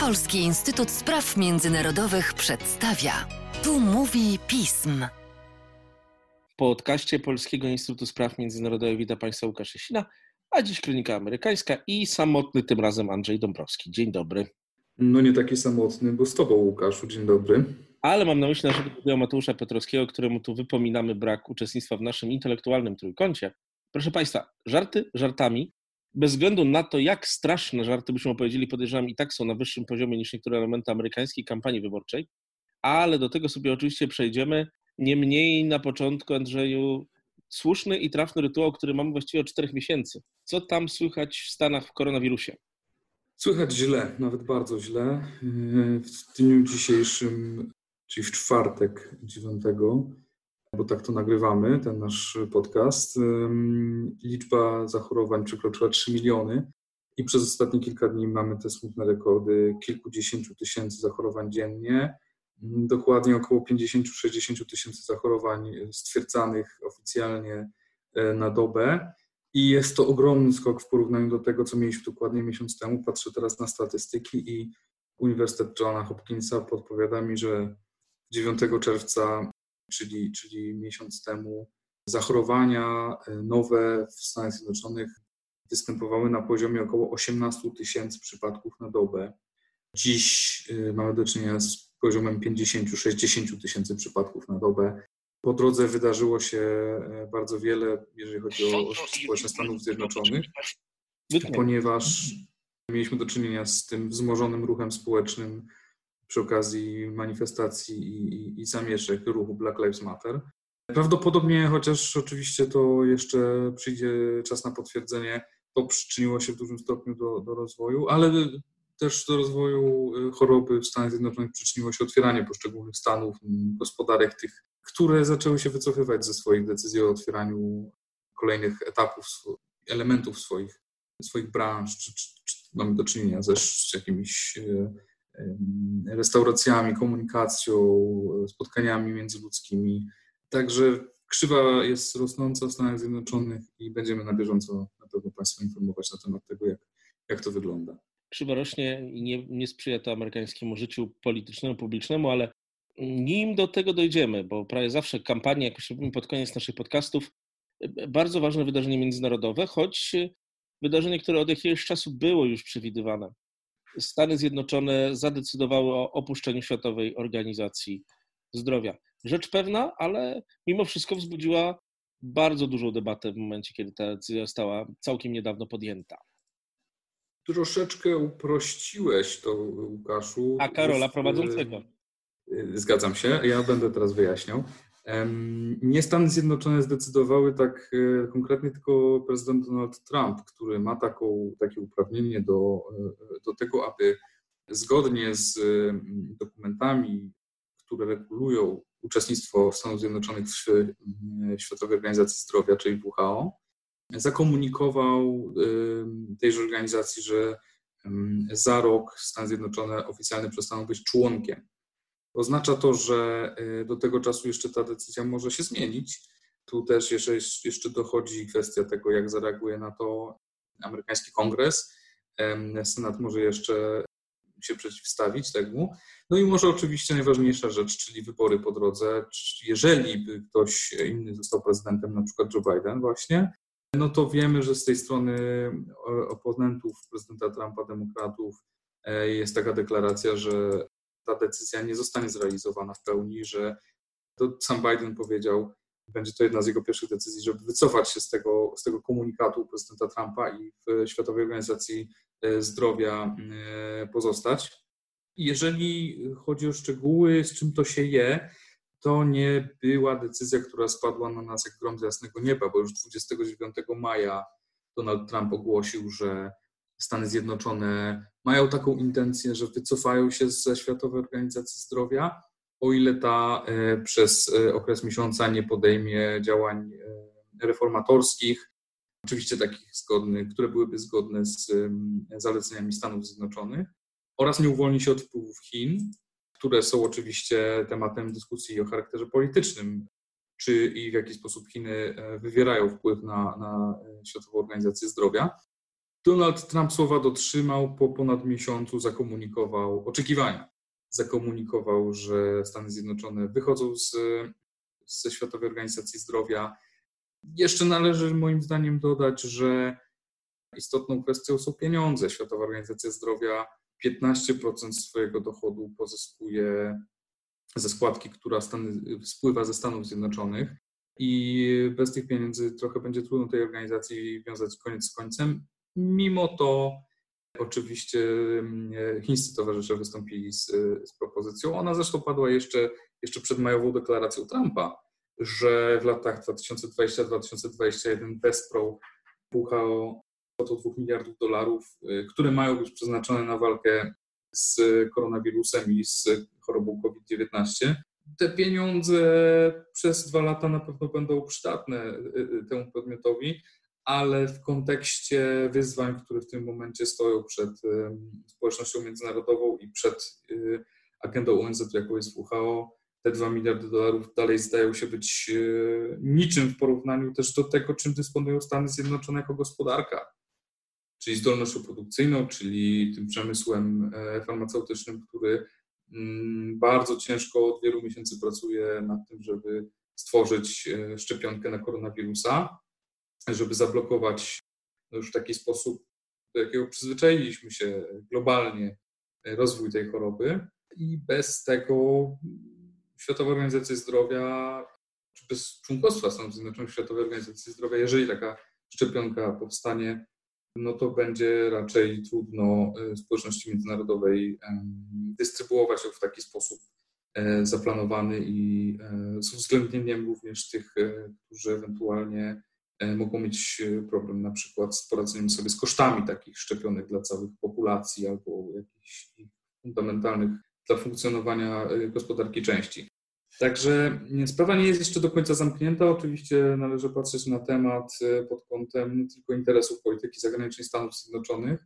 Polski Instytut Spraw Międzynarodowych przedstawia. Tu mówi pism. W podcaście Polskiego Instytutu Spraw Międzynarodowych witam Państwa Łukasz Szysina, a dziś kronika amerykańska i samotny tym razem Andrzej Dąbrowski. Dzień dobry. No nie taki samotny, bo z Tobą Łukaszu. Dzień dobry. Ale mam na myśli naszego drugiego Mateusza Piotrowskiego, któremu tu wypominamy brak uczestnictwa w naszym intelektualnym trójkącie. Proszę Państwa, żarty żartami, bez względu na to, jak straszne żarty byśmy opowiedzieli, podejrzewam, i tak są na wyższym poziomie niż niektóre elementy amerykańskiej kampanii wyborczej, ale do tego sobie oczywiście przejdziemy. Niemniej na początku, Andrzeju, słuszny i trafny rytuał, który mamy właściwie od czterech miesięcy. Co tam słychać w Stanach w koronawirusie? Słychać źle, nawet bardzo źle. W dniu dzisiejszym, czyli w czwartek 9, bo tak to nagrywamy, ten nasz podcast, liczba zachorowań przekroczyła 3 miliony i przez ostatnie kilka dni mamy te smutne rekordy kilkudziesięciu tysięcy zachorowań dziennie, dokładnie około 50-60 tysięcy zachorowań stwierdzanych oficjalnie e, na dobę. I jest to ogromny skok w porównaniu do tego, co mieliśmy dokładnie miesiąc temu. Patrzę teraz na statystyki i Uniwersytet Johna Hopkinsa podpowiada mi, że 9 czerwca czyli, czyli miesiąc temu, zachorowania e, nowe w Stanach Zjednoczonych występowały na poziomie około 18 tysięcy przypadków na dobę. Dziś e, mamy do czynienia z poziomem 50-60 tysięcy przypadków na dobę. Po drodze wydarzyło się e, bardzo wiele, jeżeli chodzi o społeczność Stanów Zjednoczonych, ponieważ mieliśmy do czynienia z tym wzmożonym ruchem społecznym przy okazji manifestacji i, i, i zamieszek ruchu Black Lives Matter. Prawdopodobnie, chociaż oczywiście to jeszcze przyjdzie czas na potwierdzenie, to przyczyniło się w dużym stopniu do, do rozwoju, ale też do rozwoju y, choroby w Stanach Zjednoczonych przyczyniło się otwieranie poszczególnych stanów, gospodarek tych, które zaczęły się wycofywać ze swoich decyzji o otwieraniu kolejnych etapów, elementów swoich, swoich branż, czy, czy, czy mamy do czynienia ze z jakimiś y, restauracjami, komunikacją, spotkaniami międzyludzkimi. Także krzywa jest rosnąca w Stanach Zjednoczonych i będziemy na bieżąco na pewno Państwa informować na temat tego, jak, jak to wygląda. Krzywa rośnie i nie, nie sprzyja to amerykańskiemu życiu politycznemu, publicznemu, ale nim do tego dojdziemy, bo prawie zawsze kampania, jak już robimy pod koniec naszych podcastów, bardzo ważne wydarzenie międzynarodowe, choć wydarzenie, które od jakiegoś czasu było już przewidywane. Stany Zjednoczone zadecydowały o opuszczeniu Światowej Organizacji Zdrowia. Rzecz pewna, ale mimo wszystko wzbudziła bardzo dużą debatę w momencie, kiedy ta decyzja została całkiem niedawno podjęta. Troszeczkę uprościłeś to, Łukaszu. A Karola prowadzącego. Zgadzam się, ja będę teraz wyjaśniał. Nie Stany Zjednoczone zdecydowały tak e, konkretnie, tylko prezydent Donald Trump, który ma taką, takie uprawnienie do, e, do tego, aby zgodnie z dokumentami, które regulują uczestnictwo Stanów Zjednoczonych w Światowej Organizacji Zdrowia, czyli WHO, zakomunikował tejże organizacji, że za rok Stany Zjednoczone oficjalnie przestaną być członkiem Oznacza to, że y, do tego czasu jeszcze ta decyzja może się zmienić. Tu też jeszcze, jeszcze dochodzi kwestia tego, jak zareaguje na to amerykański kongres. Senat może jeszcze się przeciwstawić temu. No i może oczywiście najważniejsza rzecz, czyli wybory po drodze. Jeżeli by ktoś inny został prezydentem, na przykład Joe Biden właśnie, no to wiemy, że z tej strony oponentów prezydenta Trumpa, demokratów, e, jest taka deklaracja, że ta decyzja nie zostanie zrealizowana w pełni, że to sam Biden powiedział, będzie to jedna z jego pierwszych decyzji, żeby wycofać się z tego, z tego komunikatu prezydenta Trumpa i w Światowej Organizacji e, Zdrowia e, pozostać. Jeżeli chodzi o szczegóły, z czym to się je, to nie była decyzja, która spadła na nas jak grom z jasnego nieba, bo już 29 maja Donald Trump ogłosił, że Stany Zjednoczone mają taką intencję, że wycofają się ze Światowej Organizacji Zdrowia, o ile ta e, przez e, okres miesiąca nie podejmie działań e, reformatorskich, oczywiście takich zgodnych, które byłyby zgodne z zaleceniami Stanów Zjednoczonych, oraz nie uwolni się od wpływów Chin, które są oczywiście tematem dyskusji o charakterze politycznym, czy i w jaki sposób Chiny wywierają wpływ na, na Światową Organizację Zdrowia. Donald Trump słowa dotrzymał, po ponad miesiącu zakomunikował oczekiwania. Zakomunikował, że Stany Zjednoczone wychodzą z, ze Światowej Organizacji Zdrowia. Jeszcze należy moim zdaniem dodać, że istotną kwestią są pieniądze. Światowa Organizacja Zdrowia 15% swojego dochodu pozyskuje ze składki, która Stany, spływa ze Stanów Zjednoczonych. I bez tych pieniędzy trochę będzie trudno tej organizacji wiązać koniec z końcem. Mimo to oczywiście chińscy towarzysze wystąpili z, z propozycją. Ona zresztą padła jeszcze, jeszcze przed majową deklaracją Trumpa, że w latach 2020-2021 wesprą WHO kwotą 2 miliardów dolarów, y, które mają być przeznaczone na walkę z koronawirusem i z chorobą COVID-19. Te pieniądze przez dwa lata na pewno będą przydatne y, y, temu podmiotowi, ale w kontekście wyzwań, które w tym momencie stoją przed społecznością międzynarodową i przed agendą ONZ, jaką jest WHO, te 2 miliardy dolarów dalej zdają się być niczym w porównaniu też do tego, czym dysponują Stany Zjednoczone jako gospodarka. Czyli zdolnością produkcyjną, czyli tym przemysłem e, farmaceutycznym, który mm, bardzo ciężko od wielu miesięcy pracuje nad tym, żeby stworzyć e, szczepionkę na koronawirusa, żeby zablokować no już w taki sposób, do jakiego przyzwyczailiśmy się globalnie e, rozwój tej choroby. I bez tego Światowa Organizacja Zdrowia, czy bez członkostwa Stanów Zjednoczonych Światowej Organizacji Zdrowia, jeżeli taka szczepionka powstanie, no to będzie raczej trudno e, społeczności międzynarodowej dystrybuować ją w taki sposób e, zaplanowany i e, z uwzględnieniem również tych, którzy ewentualnie mogą mieć problem na przykład z poradzeniem sobie z kosztami takich szczepionek dla całych populacji albo jakichś fundamentalnych dla funkcjonowania gospodarki części. Także sprawa nie jest jeszcze do końca zamknięta. Oczywiście należy patrzeć na temat e, pod kątem tylko interesów polityki zagranicznej Stanów Zjednoczonych,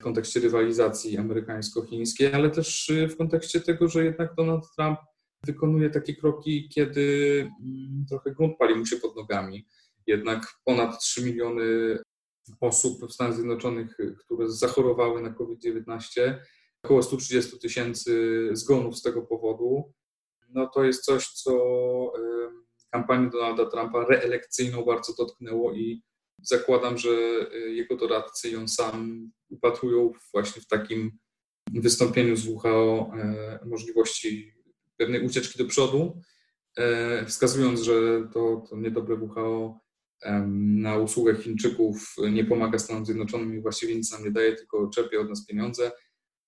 w kontekście rywalizacji amerykańsko-chińskiej, ale też e, w kontekście tego, że jednak Donald Trump wykonuje takie kroki, kiedy mm, trochę grunt pali mu się pod nogami. Jednak ponad 3 miliony osób w Stanach Zjednoczonych, e, które zachorowały na COVID-19, około 130 tysięcy zgonów z tego powodu. No to jest coś, co kampanię Donalda Trumpa reelekcyjną bardzo dotknęło i zakładam, że y, jego doradcy ją sam upatrują właśnie w takim wystąpieniu z WHO e, możliwości pewnej ucieczki do przodu, e, wskazując, że to, to niedobre WHO na usługę Chińczyków nie pomaga Stanom Zjednoczonym i właściwie nic nam nie daje, tylko czerpie od nas pieniądze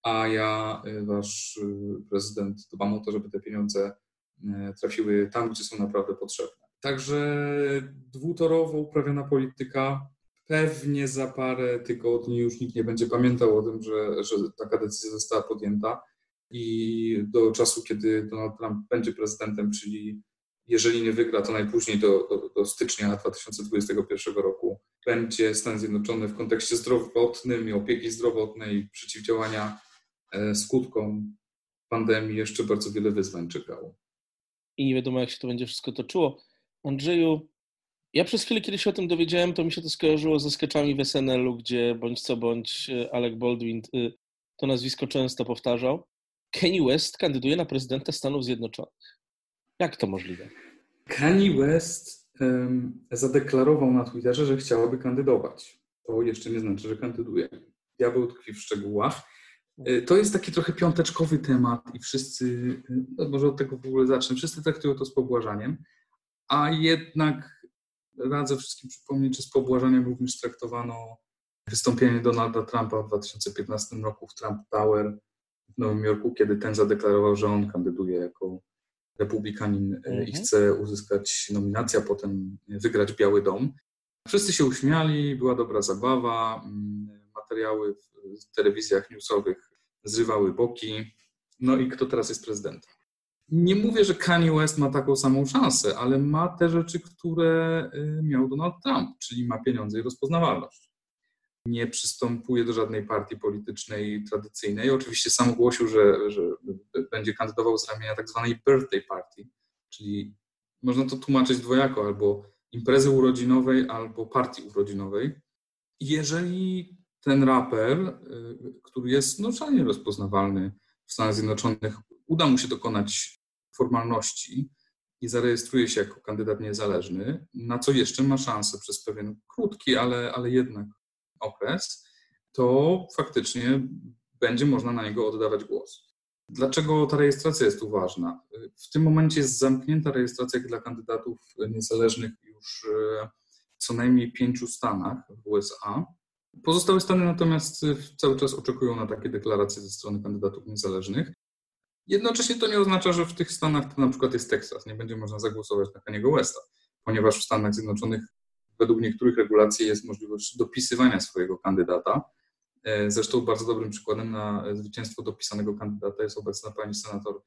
a ja, y, wasz y, prezydent, dbam o to, żeby te pieniądze y, trafiły tam, gdzie są naprawdę potrzebne. Także dwutorowo uprawiona polityka. Pewnie za parę tygodni już nikt nie będzie pamiętał o tym, że, że taka decyzja została podjęta i do czasu, kiedy Donald Trump będzie prezydentem, czyli jeżeli nie wygra, to najpóźniej do, do, do stycznia 2021 roku, będzie Stan Zjednoczony w kontekście zdrowotnym i opieki zdrowotnej, przeciwdziałania E, skutkom pandemii jeszcze bardzo wiele wyzwań czekało. I nie wiadomo, jak się to będzie wszystko toczyło. Andrzeju, ja przez chwilę, kiedy się o tym dowiedziałem, to mi się to skojarzyło ze sketchami w SNL-u, gdzie bądź co bądź e, Alec Baldwin y, to nazwisko często powtarzał. Kanye West kandyduje na prezydenta Stanów Zjednoczonych. Jak to możliwe? Kanye West zadeklarował na Twitterze, że chciałaby kandydować. To jeszcze nie znaczy, że kandyduje. Diabeł tkwi w szczegółach. Y, to jest taki trochę piąteczkowy temat i wszyscy, y, no może od tego w ogóle zacznę, wszyscy traktują to z pobłażaniem, a jednak radzę wszystkim przypomnieć, że z pobłażaniem również traktowano wystąpienie Donalda Trumpa w 2015 roku w Trump Tower w Nowym Jorku, kiedy ten zadeklarował, że on kandyduje jako republikanin mhm. i chce uzyskać nominację, a potem wygrać Biały Dom. Wszyscy się uśmiali, była dobra zabawa, mm, materiały w telewizjach newsowych zrywały boki. No i kto teraz jest prezydentem? Nie mówię, że Kanye West ma taką samą szansę, ale ma te rzeczy, które y, miał Donald Trump, czyli ma pieniądze i rozpoznawalność. Nie przystępuje do żadnej partii politycznej tradycyjnej. Oczywiście sam ogłosił, że, że będzie kandydował z ramienia tak zwanej birthday party, czyli można to tłumaczyć dwojako, albo imprezy urodzinowej, albo partii urodzinowej. Jeżeli ten raper, y, który jest no, szalenie rozpoznawalny w Stanach Zjednoczonych, uda mu się dokonać formalności i zarejestruje się jako kandydat niezależny, na co jeszcze ma szansę przez pewien krótki, ale, ale jednak okres, to faktycznie będzie można na niego oddawać głos. Dlaczego ta rejestracja jest tu ważna? W tym momencie jest zamknięta rejestracja dla kandydatów niezależnych już e, w co najmniej pięciu stanach w USA. Pozostałe stany natomiast cały czas oczekują na takie deklaracje ze strony kandydatów niezależnych. Jednocześnie to nie oznacza, że w tych stanach to na przykład jest Teksas, nie będzie można zagłosować na Kaniego Westa, ponieważ w Stanach Zjednoczonych według niektórych regulacji jest możliwość dopisywania swojego kandydata. E, zresztą bardzo dobrym przykładem na zwycięstwo dopisanego kandydata jest obecna pani senator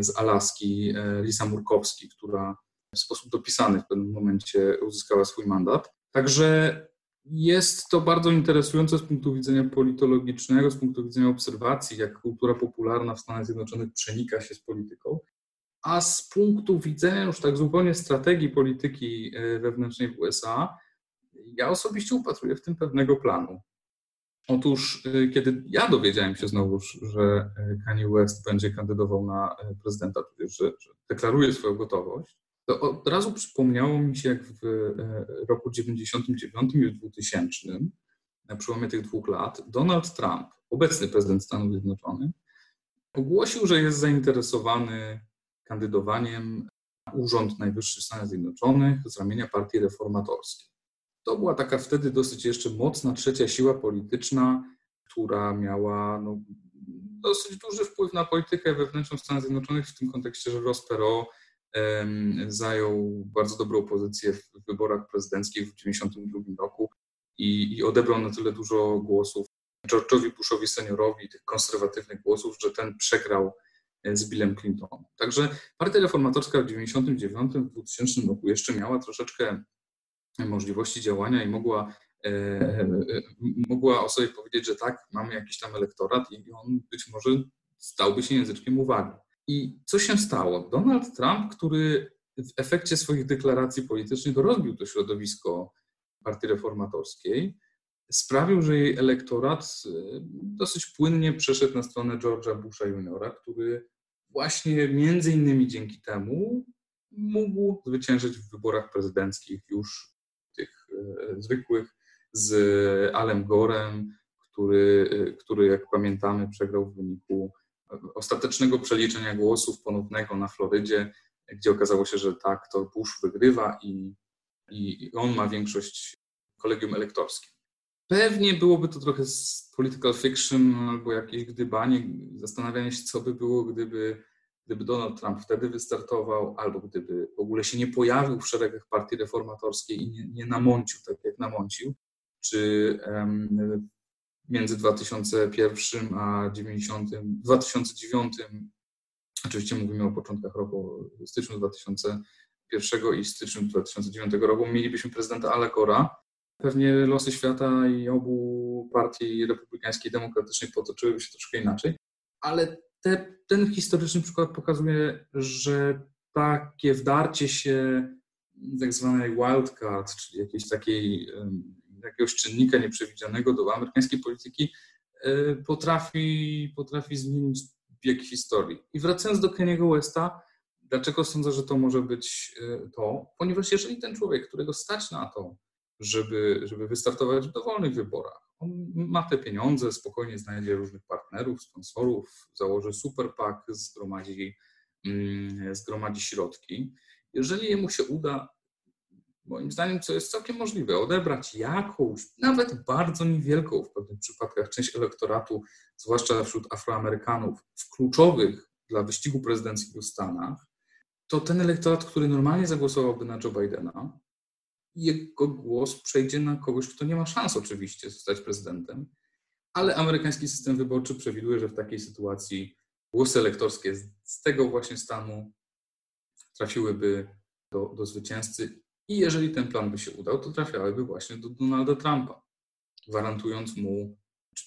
z Alaski, e, Lisa Murkowski, która w sposób dopisany w pewnym momencie uzyskała swój mandat. Także jest to bardzo interesujące z punktu widzenia politologicznego, z punktu widzenia obserwacji, jak kultura popularna w Stanach Zjednoczonych przenika się z polityką. A z punktu widzenia już tak zupełnie strategii polityki e, wewnętrznej w USA, ja osobiście upatruję w tym pewnego planu. Otóż, e, kiedy ja dowiedziałem się znowuż, że e, Kanye West będzie kandydował na prezydenta, tudzież że, że deklaruje swoją gotowość, to od razu przypomniało mi się, jak w roku 99 i w 2000, na przełomie tych dwóch lat, Donald Trump, obecny prezydent Stanów Zjednoczonych, ogłosił, że jest zainteresowany kandydowaniem na Urząd Najwyższy Stanów Zjednoczonych z ramienia Partii Reformatorskiej. To była taka wtedy dosyć jeszcze mocna trzecia siła polityczna, która miała no, dosyć duży wpływ na politykę wewnętrzną Stanów Zjednoczonych w tym kontekście, że Ross Perot zajął bardzo dobrą pozycję w wyborach prezydenckich w 1992 roku i, i odebrał na tyle dużo głosów George'owi Bushowi seniorowi, tych konserwatywnych głosów, że ten przegrał e, z Billem Clintonem. Także partia reformatorska w 1999, w 2000 roku jeszcze miała troszeczkę możliwości działania i mogła, e, e, mogła o sobie powiedzieć, że tak, mamy jakiś tam elektorat i on być może stałby się języczkiem uwagi. I co się stało? Donald Trump, który w efekcie swoich deklaracji politycznych rozbił to środowisko Partii Reformatorskiej, sprawił, że jej elektorat e, dosyć płynnie przeszedł na stronę George'a Busha juniora, który właśnie między innymi dzięki temu mógł zwyciężyć w wyborach prezydenckich już zwykłych z Alem Gorem, który, e, który jak pamiętamy przegrał w wyniku ostatecznego przeliczenia głosów ponownego na Florydzie, gdzie okazało się, że tak, to Bush wygrywa i, i on ma większość w kolegium elektorskim. Pewnie byłoby to trochę z political fiction albo jakieś gdybanie, zastanawianie się, co by było, gdyby, gdyby Donald Trump wtedy wystartował, albo gdyby w ogóle się nie pojawił w szeregach partii reformatorskiej i nie, nie namącił tak, jak namącił, czy um, między 2001 a 90, 2009, oczywiście mówimy o początkach roku, styczniu 2001 i styczniu 2009 roku, mielibyśmy prezydenta Alekora. Pewnie losy świata i obu partii republikańskiej i demokratycznej potoczyłyby się troszkę inaczej, ale te, ten historyczny przykład pokazuje, że takie wdarcie się tak zwanej wildcard, czyli jakiejś takiej jakiegoś czynnika nieprzewidzianego do amerykańskiej polityki e, potrafi, potrafi zmienić bieg historii. I wracając do Keniego Westa, dlaczego sądzę, że to może być e, to? Ponieważ jeżeli ten człowiek, którego stać na to, żeby, żeby wystartować w dowolnych wyborach, on ma te pieniądze, spokojnie znajdzie różnych partnerów, sponsorów, założy super PAC, zgromadzi, mm, zgromadzi środki. Jeżeli jemu się uda moim zdaniem, co jest całkiem możliwe, odebrać jakąś, nawet bardzo niewielką w pewnych przypadkach, część elektoratu, zwłaszcza wśród Afroamerykanów, w kluczowych dla wyścigu prezydenckiego Stanach, to ten elektorat, który normalnie zagłosowałby na Joe Bidena, jego głos przejdzie na kogoś, kto nie ma szans oczywiście zostać prezydentem, ale amerykański system wyborczy przewiduje, że w takiej sytuacji głosy elektorskie z tego właśnie stanu trafiłyby do, do zwycięzcy i jeżeli ten plan by się udał, to trafiałyby właśnie do Donalda Trumpa, gwarantując mu,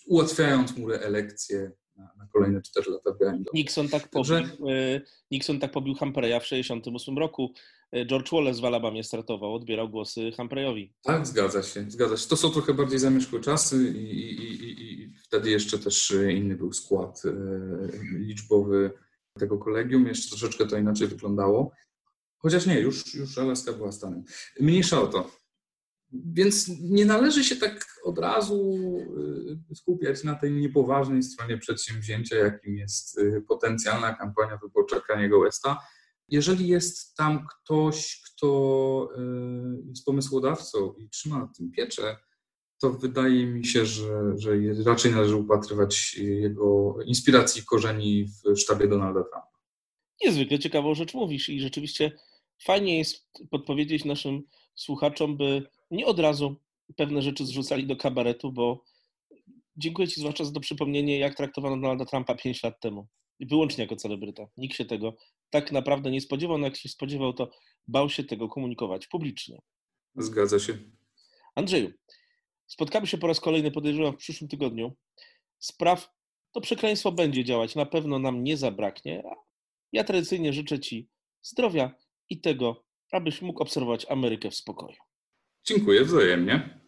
ułatwiając mu reelekcję na, na kolejne 4 lata w. Nixon tak pobił, Także... Nixon tak pobił Humphreya w 1968 roku. George Wallace w Alabamie startował, odbierał głosy Humphreyowi. Tak, zgadza się, zgadza się. To są trochę bardziej zamierzchłe czasy i, i, i, i wtedy jeszcze też inny był skład liczbowy tego kolegium, jeszcze troszeczkę to inaczej wyglądało. Chociaż nie, już, już Alaska była stanem. Mniejsza o to. Więc nie należy się tak od razu y, skupiać na tej niepoważnej stronie przedsięwzięcia, jakim jest potencjalna kampania wyborcza Kaniego Westa. Jeżeli jest tam ktoś, kto y, jest pomysłodawcą i trzyma na tym pieczę, to wydaje mi się, że, że raczej należy upatrywać jego inspiracji i korzeni w sztabie Donalda Trumpa. Niezwykle ciekawą rzecz mówisz i rzeczywiście fajnie jest podpowiedzieć naszym słuchaczom, by nie od razu pewne rzeczy zrzucali do kabaretu, bo dziękuję Ci zwłaszcza za to przypomnienie, jak traktowano Donalda Trumpa 5 lat temu. Wyłącznie jako celebryta. Nikt się tego tak naprawdę nie spodziewał, no jak się spodziewał, to bał się tego komunikować publicznie. Zgadza się. Andrzeju, spotkamy się po raz kolejny, podejrzewam, w przyszłym tygodniu. Spraw to przekleństwo będzie działać, na pewno nam nie zabraknie. Ja tradycyjnie życzę Ci zdrowia i tego, abyś mógł obserwować Amerykę w spokoju. Dziękuję wzajemnie.